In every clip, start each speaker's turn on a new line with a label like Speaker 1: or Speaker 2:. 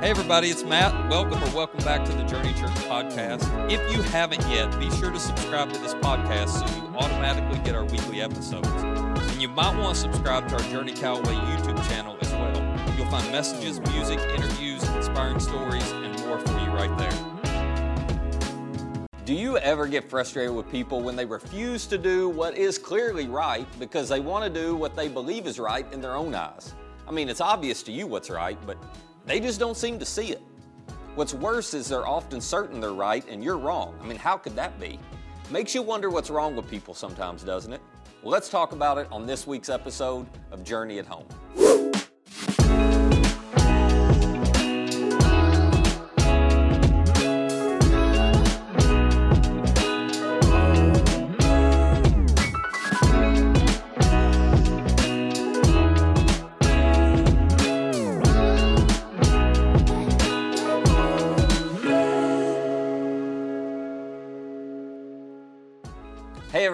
Speaker 1: Hey, everybody, it's Matt. Welcome or welcome back to the Journey Church podcast. If you haven't yet, be sure to subscribe to this podcast so you automatically get our weekly episodes. And you might want to subscribe to our Journey Callaway YouTube channel as well. You'll find messages, music, interviews, inspiring stories, and more for you right there. Do you ever get frustrated with people when they refuse to do what is clearly right because they want to do what they believe is right in their own eyes? I mean, it's obvious to you what's right, but they just don't seem to see it. What's worse is they're often certain they're right and you're wrong. I mean, how could that be? Makes you wonder what's wrong with people sometimes, doesn't it? Well, let's talk about it on this week's episode of Journey at Home.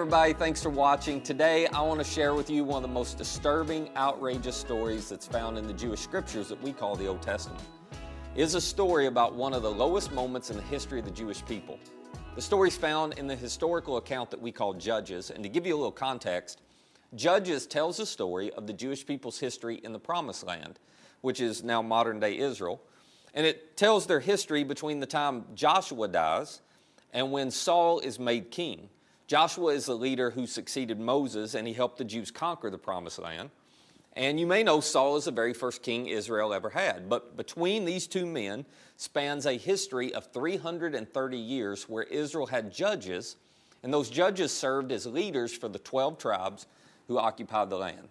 Speaker 1: Everybody, thanks for watching. Today, I want to share with you one of the most disturbing, outrageous stories that's found in the Jewish scriptures that we call the Old Testament. It is a story about one of the lowest moments in the history of the Jewish people. The story is found in the historical account that we call Judges, and to give you a little context, Judges tells the story of the Jewish people's history in the Promised Land, which is now modern day Israel. And it tells their history between the time Joshua dies and when Saul is made king. Joshua is the leader who succeeded Moses, and he helped the Jews conquer the promised land. And you may know Saul is the very first king Israel ever had. But between these two men spans a history of 330 years where Israel had judges, and those judges served as leaders for the 12 tribes who occupied the land.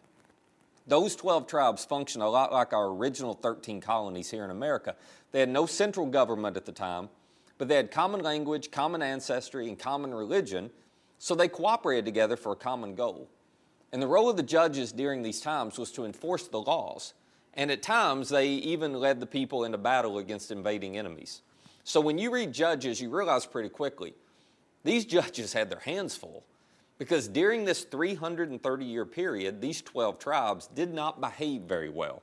Speaker 1: Those 12 tribes function a lot like our original 13 colonies here in America. They had no central government at the time, but they had common language, common ancestry, and common religion so they cooperated together for a common goal. And the role of the judges during these times was to enforce the laws. And at times, they even led the people into battle against invading enemies. So when you read Judges, you realize pretty quickly these judges had their hands full because during this 330 year period, these 12 tribes did not behave very well.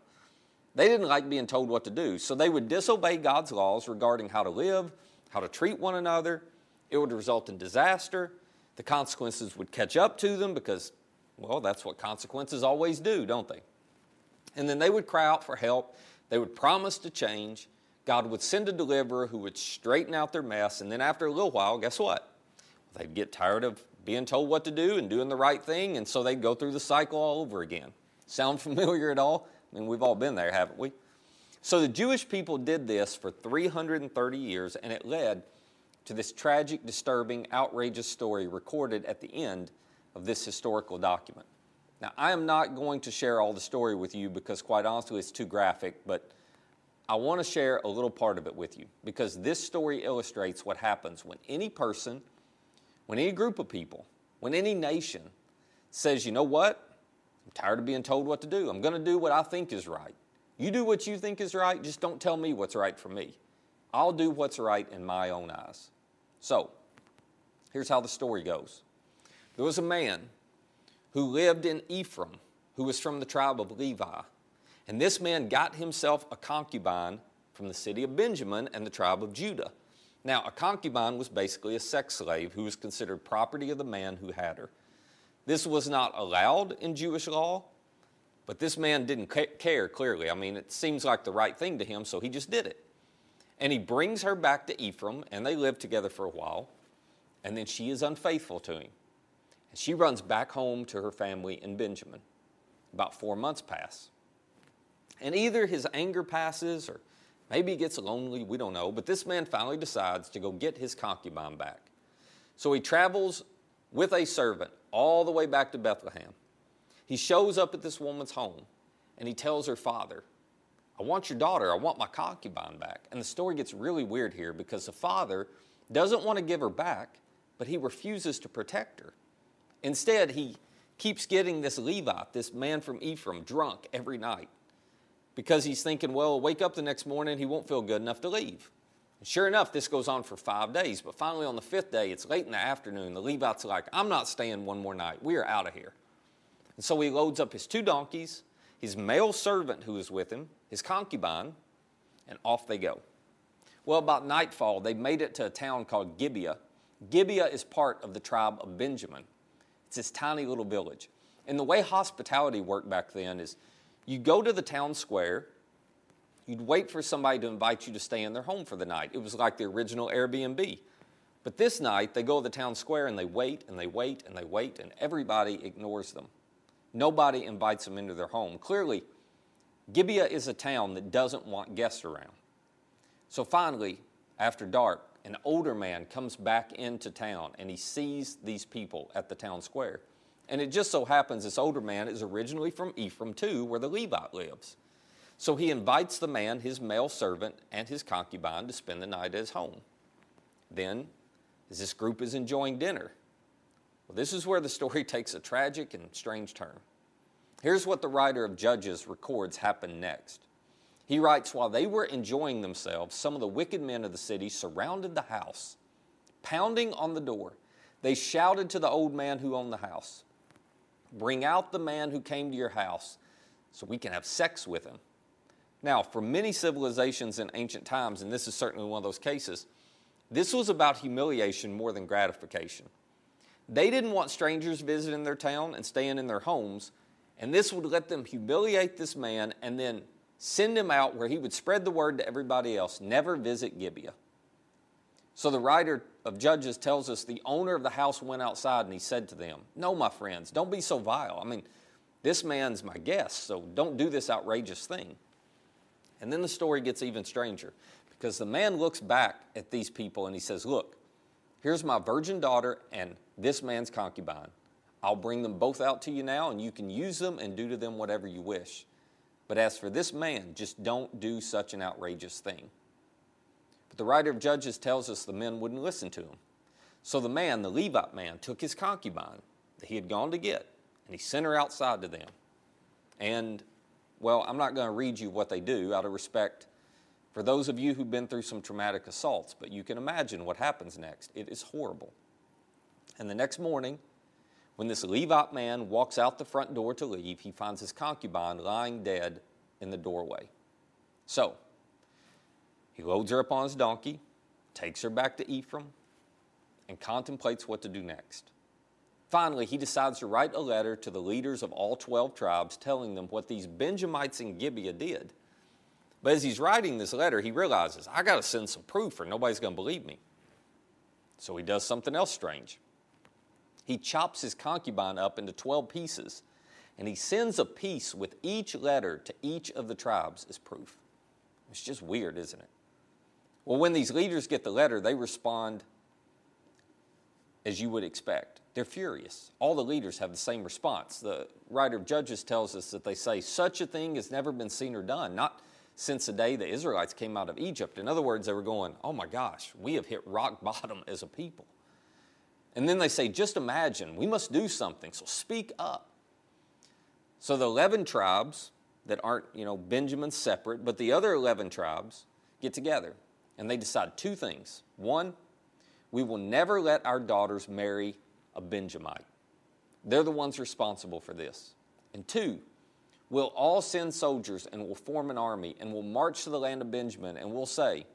Speaker 1: They didn't like being told what to do, so they would disobey God's laws regarding how to live, how to treat one another. It would result in disaster, the consequences would catch up to them because, well, that's what consequences always do, don't they? And then they would cry out for help. They would promise to change. God would send a deliverer who would straighten out their mess. And then after a little while, guess what? They'd get tired of being told what to do and doing the right thing, and so they'd go through the cycle all over again. Sound familiar at all? I mean, we've all been there, haven't we? So the Jewish people did this for 330 years, and it led to this tragic, disturbing, outrageous story recorded at the end of this historical document. Now, I am not going to share all the story with you because, quite honestly, it's too graphic, but I want to share a little part of it with you because this story illustrates what happens when any person, when any group of people, when any nation says, you know what? I'm tired of being told what to do. I'm going to do what I think is right. You do what you think is right, just don't tell me what's right for me. I'll do what's right in my own eyes. So, here's how the story goes there was a man who lived in Ephraim who was from the tribe of Levi. And this man got himself a concubine from the city of Benjamin and the tribe of Judah. Now, a concubine was basically a sex slave who was considered property of the man who had her. This was not allowed in Jewish law, but this man didn't care, clearly. I mean, it seems like the right thing to him, so he just did it. And he brings her back to Ephraim, and they live together for a while. And then she is unfaithful to him. And she runs back home to her family in Benjamin. About four months pass. And either his anger passes or maybe he gets lonely, we don't know. But this man finally decides to go get his concubine back. So he travels with a servant all the way back to Bethlehem. He shows up at this woman's home and he tells her father, I want your daughter. I want my concubine back. And the story gets really weird here because the father doesn't want to give her back, but he refuses to protect her. Instead, he keeps getting this Levite, this man from Ephraim, drunk every night because he's thinking, well, wake up the next morning, he won't feel good enough to leave. And sure enough, this goes on for five days, but finally on the fifth day, it's late in the afternoon. The Levite's like, I'm not staying one more night. We are out of here. And so he loads up his two donkeys, his male servant who was with him, his concubine, and off they go. Well, about nightfall, they made it to a town called Gibeah. Gibeah is part of the tribe of Benjamin. It's this tiny little village. And the way hospitality worked back then is you go to the town square, you'd wait for somebody to invite you to stay in their home for the night. It was like the original Airbnb. But this night, they go to the town square and they wait and they wait and they wait, and everybody ignores them. Nobody invites them into their home. Clearly, Gibeah is a town that doesn't want guests around. So finally, after dark, an older man comes back into town and he sees these people at the town square. And it just so happens this older man is originally from Ephraim, too, where the Levite lives. So he invites the man, his male servant, and his concubine to spend the night at his home. Then, as this group is enjoying dinner, well, this is where the story takes a tragic and strange turn. Here's what the writer of Judges records happened next. He writes While they were enjoying themselves, some of the wicked men of the city surrounded the house, pounding on the door. They shouted to the old man who owned the house Bring out the man who came to your house so we can have sex with him. Now, for many civilizations in ancient times, and this is certainly one of those cases, this was about humiliation more than gratification. They didn't want strangers visiting their town and staying in their homes, and this would let them humiliate this man and then send him out where he would spread the word to everybody else never visit Gibeah. So the writer of Judges tells us the owner of the house went outside and he said to them, No, my friends, don't be so vile. I mean, this man's my guest, so don't do this outrageous thing. And then the story gets even stranger because the man looks back at these people and he says, Look, here's my virgin daughter and this man's concubine. I'll bring them both out to you now, and you can use them and do to them whatever you wish. But as for this man, just don't do such an outrageous thing. But the writer of Judges tells us the men wouldn't listen to him. So the man, the Levite man, took his concubine that he had gone to get, and he sent her outside to them. And, well, I'm not going to read you what they do out of respect for those of you who've been through some traumatic assaults, but you can imagine what happens next. It is horrible. And the next morning, when this Levite man walks out the front door to leave, he finds his concubine lying dead in the doorway. So, he loads her up on his donkey, takes her back to Ephraim, and contemplates what to do next. Finally, he decides to write a letter to the leaders of all 12 tribes telling them what these Benjamites in Gibeah did. But as he's writing this letter, he realizes, I got to send some proof or nobody's going to believe me. So he does something else strange he chops his concubine up into 12 pieces and he sends a piece with each letter to each of the tribes as proof. It's just weird, isn't it? Well, when these leaders get the letter, they respond as you would expect. They're furious. All the leaders have the same response. The writer of Judges tells us that they say, Such a thing has never been seen or done, not since the day the Israelites came out of Egypt. In other words, they were going, Oh my gosh, we have hit rock bottom as a people. And then they say, just imagine, we must do something, so speak up. So the 11 tribes that aren't, you know, Benjamin separate, but the other 11 tribes get together and they decide two things. One, we will never let our daughters marry a Benjamite. They're the ones responsible for this. And two, we'll all send soldiers and we'll form an army and we'll march to the land of Benjamin and we'll say,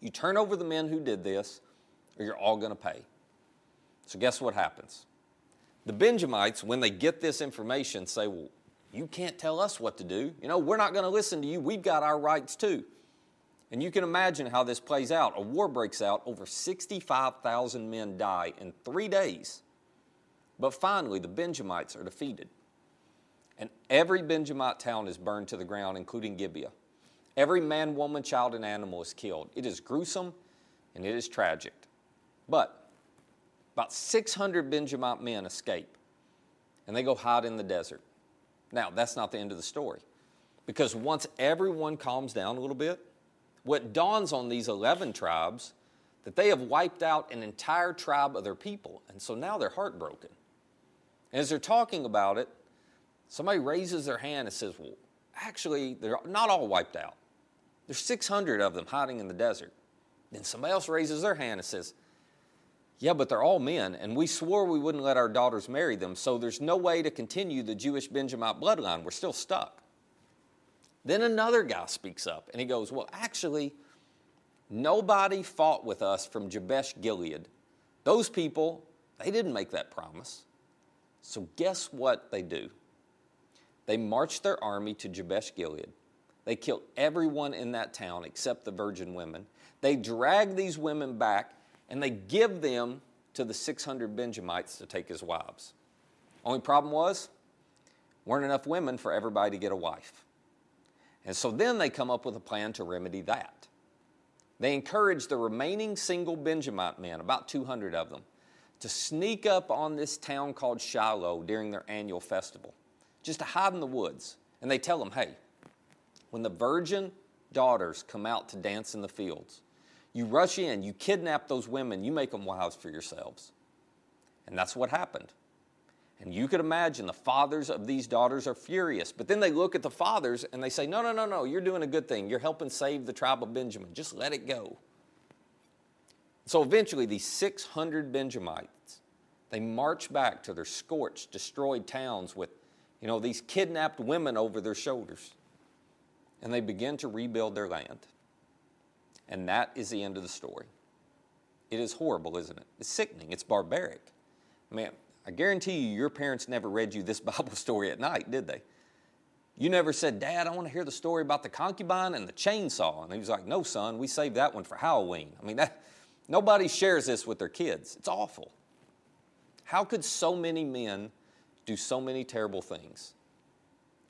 Speaker 1: You turn over the men who did this, or you're all going to pay. So, guess what happens? The Benjamites, when they get this information, say, Well, you can't tell us what to do. You know, we're not going to listen to you. We've got our rights too. And you can imagine how this plays out. A war breaks out, over 65,000 men die in three days. But finally, the Benjamites are defeated. And every Benjamite town is burned to the ground, including Gibeah. Every man, woman, child, and animal is killed. It is gruesome and it is tragic. But about 600 Benjamite men escape, and they go hide in the desert. Now, that's not the end of the story, because once everyone calms down a little bit, what dawns on these 11 tribes that they have wiped out an entire tribe of their people, and so now they're heartbroken. And as they're talking about it, somebody raises their hand and says, Well, actually, they're not all wiped out. There's 600 of them hiding in the desert. Then somebody else raises their hand and says, yeah, but they're all men, and we swore we wouldn't let our daughters marry them, so there's no way to continue the Jewish Benjamite bloodline. We're still stuck. Then another guy speaks up and he goes, Well, actually, nobody fought with us from Jabesh Gilead. Those people, they didn't make that promise. So, guess what they do? They marched their army to Jabesh Gilead. They killed everyone in that town except the virgin women. They drag these women back and they give them to the 600 Benjamites to take as wives. Only problem was, weren't enough women for everybody to get a wife. And so then they come up with a plan to remedy that. They encourage the remaining single Benjamite men, about 200 of them, to sneak up on this town called Shiloh during their annual festival, just to hide in the woods. And they tell them, hey, when the virgin daughters come out to dance in the fields, you rush in, you kidnap those women, you make them wives for yourselves. And that's what happened. And you could imagine the fathers of these daughters are furious. But then they look at the fathers and they say, No, no, no, no, you're doing a good thing. You're helping save the tribe of Benjamin. Just let it go. So eventually, these 600 Benjamites, they march back to their scorched, destroyed towns with, you know, these kidnapped women over their shoulders. And they begin to rebuild their land. And that is the end of the story. It is horrible, isn't it? It's sickening. It's barbaric. Man, I guarantee you, your parents never read you this Bible story at night, did they? You never said, Dad, I want to hear the story about the concubine and the chainsaw. And he was like, No, son, we saved that one for Halloween. I mean, that, nobody shares this with their kids. It's awful. How could so many men do so many terrible things?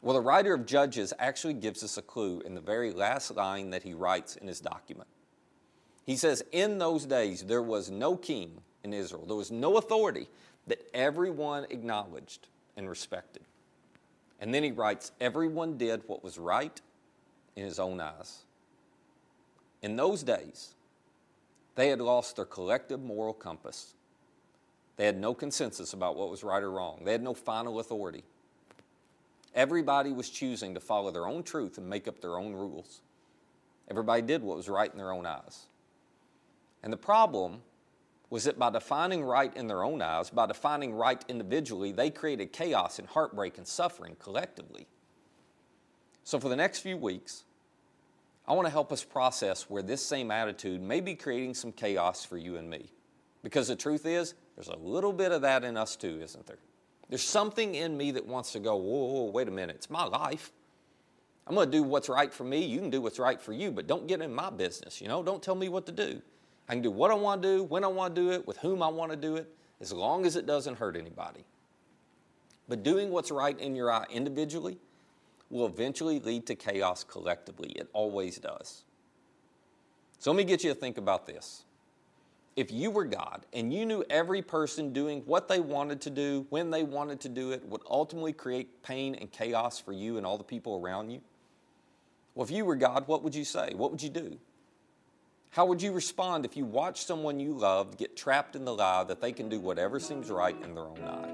Speaker 1: Well, the writer of Judges actually gives us a clue in the very last line that he writes in his document. He says, In those days, there was no king in Israel, there was no authority that everyone acknowledged and respected. And then he writes, Everyone did what was right in his own eyes. In those days, they had lost their collective moral compass. They had no consensus about what was right or wrong. They had no final authority. Everybody was choosing to follow their own truth and make up their own rules. Everybody did what was right in their own eyes. And the problem was that by defining right in their own eyes, by defining right individually, they created chaos and heartbreak and suffering collectively. So, for the next few weeks, I want to help us process where this same attitude may be creating some chaos for you and me. Because the truth is, there's a little bit of that in us too, isn't there? There's something in me that wants to go, whoa, whoa wait a minute, it's my life. I'm going to do what's right for me. You can do what's right for you, but don't get in my business, you know? Don't tell me what to do. I can do what I want to do, when I want to do it, with whom I want to do it, as long as it doesn't hurt anybody. But doing what's right in your eye individually will eventually lead to chaos collectively. It always does. So let me get you to think about this. If you were God and you knew every person doing what they wanted to do, when they wanted to do it, would ultimately create pain and chaos for you and all the people around you, well, if you were God, what would you say? What would you do? How would you respond if you watched someone you loved get trapped in the lie that they can do whatever seems right in their own eye?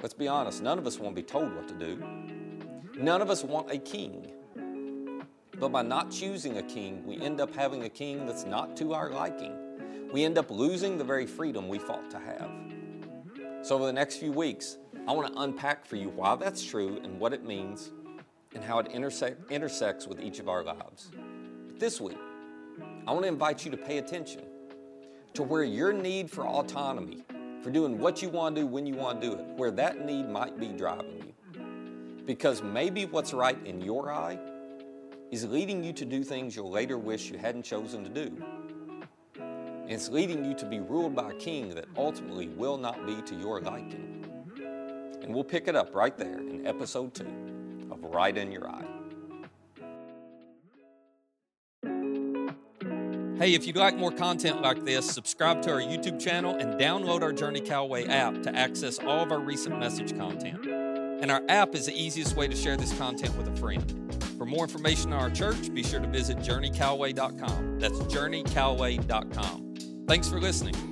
Speaker 1: Let's be honest, none of us want to be told what to do. None of us want a king. But by not choosing a king, we end up having a king that's not to our liking. We end up losing the very freedom we fought to have. So, over the next few weeks, I want to unpack for you why that's true and what it means and how it intersect, intersects with each of our lives. But This week, I want to invite you to pay attention to where your need for autonomy, for doing what you want to do when you want to do it, where that need might be driving you. Because maybe what's right in your eye is leading you to do things you'll later wish you hadn't chosen to do. And it's leading you to be ruled by a king that ultimately will not be to your liking. And we'll pick it up right there in episode two of Right in Your Eye. Hey, if you'd like more content like this, subscribe to our YouTube channel and download our Journey Callaway app to access all of our recent message content. And our app is the easiest way to share this content with a friend. More information on our church, be sure to visit journeycallaway.com. That's journeycallaway.com. Thanks for listening.